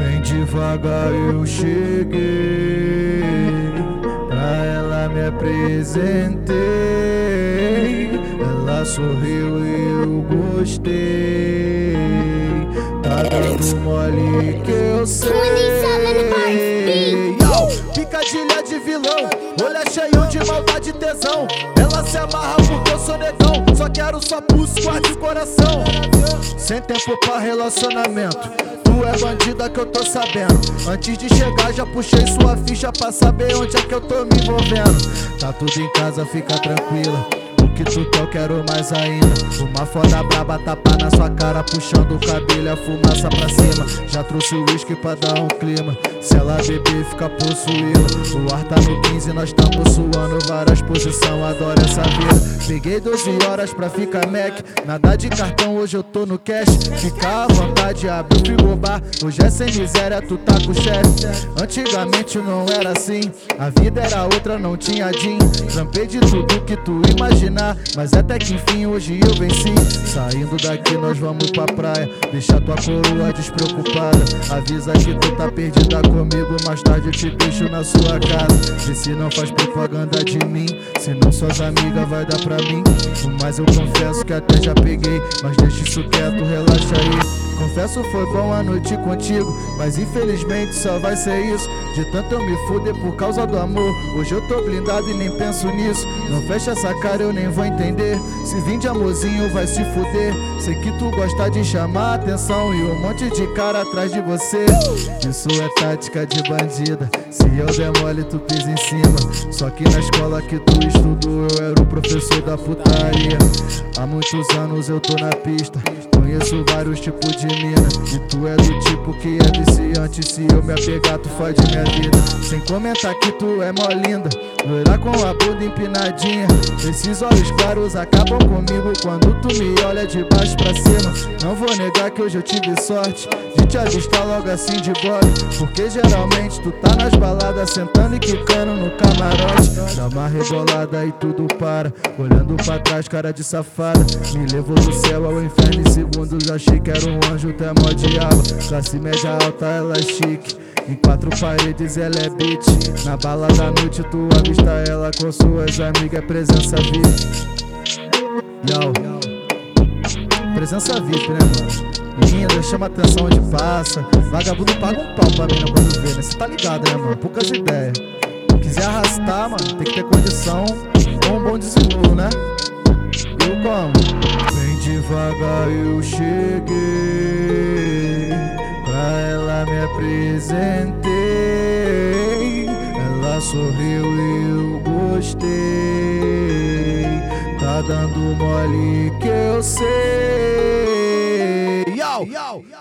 Bem devagar eu cheguei, pra ela me apresentei. Ela sorriu e eu gostei. Tá dando mole que eu sei. Picadilha de vilão, olha cheio de maldade e tesão. Ela se amarra Só quero sua pulso, guarde coração. Sem tempo pra relacionamento. Tu é bandida que eu tô sabendo. Antes de chegar, já puxei sua ficha pra saber onde é que eu tô me envolvendo. Tá tudo em casa, fica tranquila que tu quer, eu quero mais ainda. Uma foda braba tapa na sua cara, puxando o cabelo a fumaça pra cima. Já trouxe o uísque pra dar um clima. Se ela beber, fica possuída. O ar tá no 15, nós tamo suando várias posições. Adoro essa vida. Peguei 12 horas pra ficar Mac. Nada de cartão, hoje eu tô no cash. Fica à vontade, abre o frigobar. Hoje é sem miséria, tu tá com chefe. Antigamente não era assim. A vida era outra, não tinha din. Trampei de tudo que tu mas até que enfim hoje eu venci. Saindo daqui nós vamos pra praia, deixa tua coroa despreocupada. Avisa que tu tá perdida comigo, mais tarde eu te deixo na sua casa. Vê se não faz propaganda de mim, se não suas amigas vai dar pra mim. Mas eu confesso que até já peguei, mas deixa isso quieto, relaxa aí. Confesso foi bom a noite contigo, mas infelizmente só vai ser isso. De tanto eu me fuder por causa do amor. Hoje eu tô blindado e nem penso nisso. Não fecha essa cara, eu nem vou entender. Se vim de amorzinho, vai se fuder. Sei que tu gosta de chamar atenção e um monte de cara atrás de você. Isso é tática de bandida. Se eu demole, tu pisa em cima. Só que na escola que tu estudou, eu era o professor da putaria. Há muitos anos eu tô na pista. Conheço vários tipos de mina. E tu é do tipo que é viciante. Se eu me apegar tu fode minha vida. Sem comentar que tu é mó linda. Loira com a bunda empinadinha. Esses olhos claros acabam comigo Quando tu me olha de baixo pra cima. Não vou negar que hoje eu tive sorte De te avistar logo assim de bode. Porque geralmente tu tá nas baladas Sentando e quicando no camarote. Dá uma rebolada e tudo para. Olhando pra trás cara de safada. Me levou do céu ao inferno em segundo segundos achei que era um anjo, até mó diabo Classe média alta, ela é chique Em quatro paredes ela é beat Na bala da noite tu avista ela com suas amigas presença VIP Yo Presença VIP, né mano? Linda, chama atenção onde passa Vagabundo paga um pau pra mina quando vê, né? Cê tá ligado, né mano? Poucas ideias Quiser arrastar, mano, tem que ter condição Com um bom desenrolo, né? Eu como? Devagar eu cheguei, pra ela me apresentei. Ela sorriu e eu gostei. Tá dando mole que eu sei. Yo, yo, yo.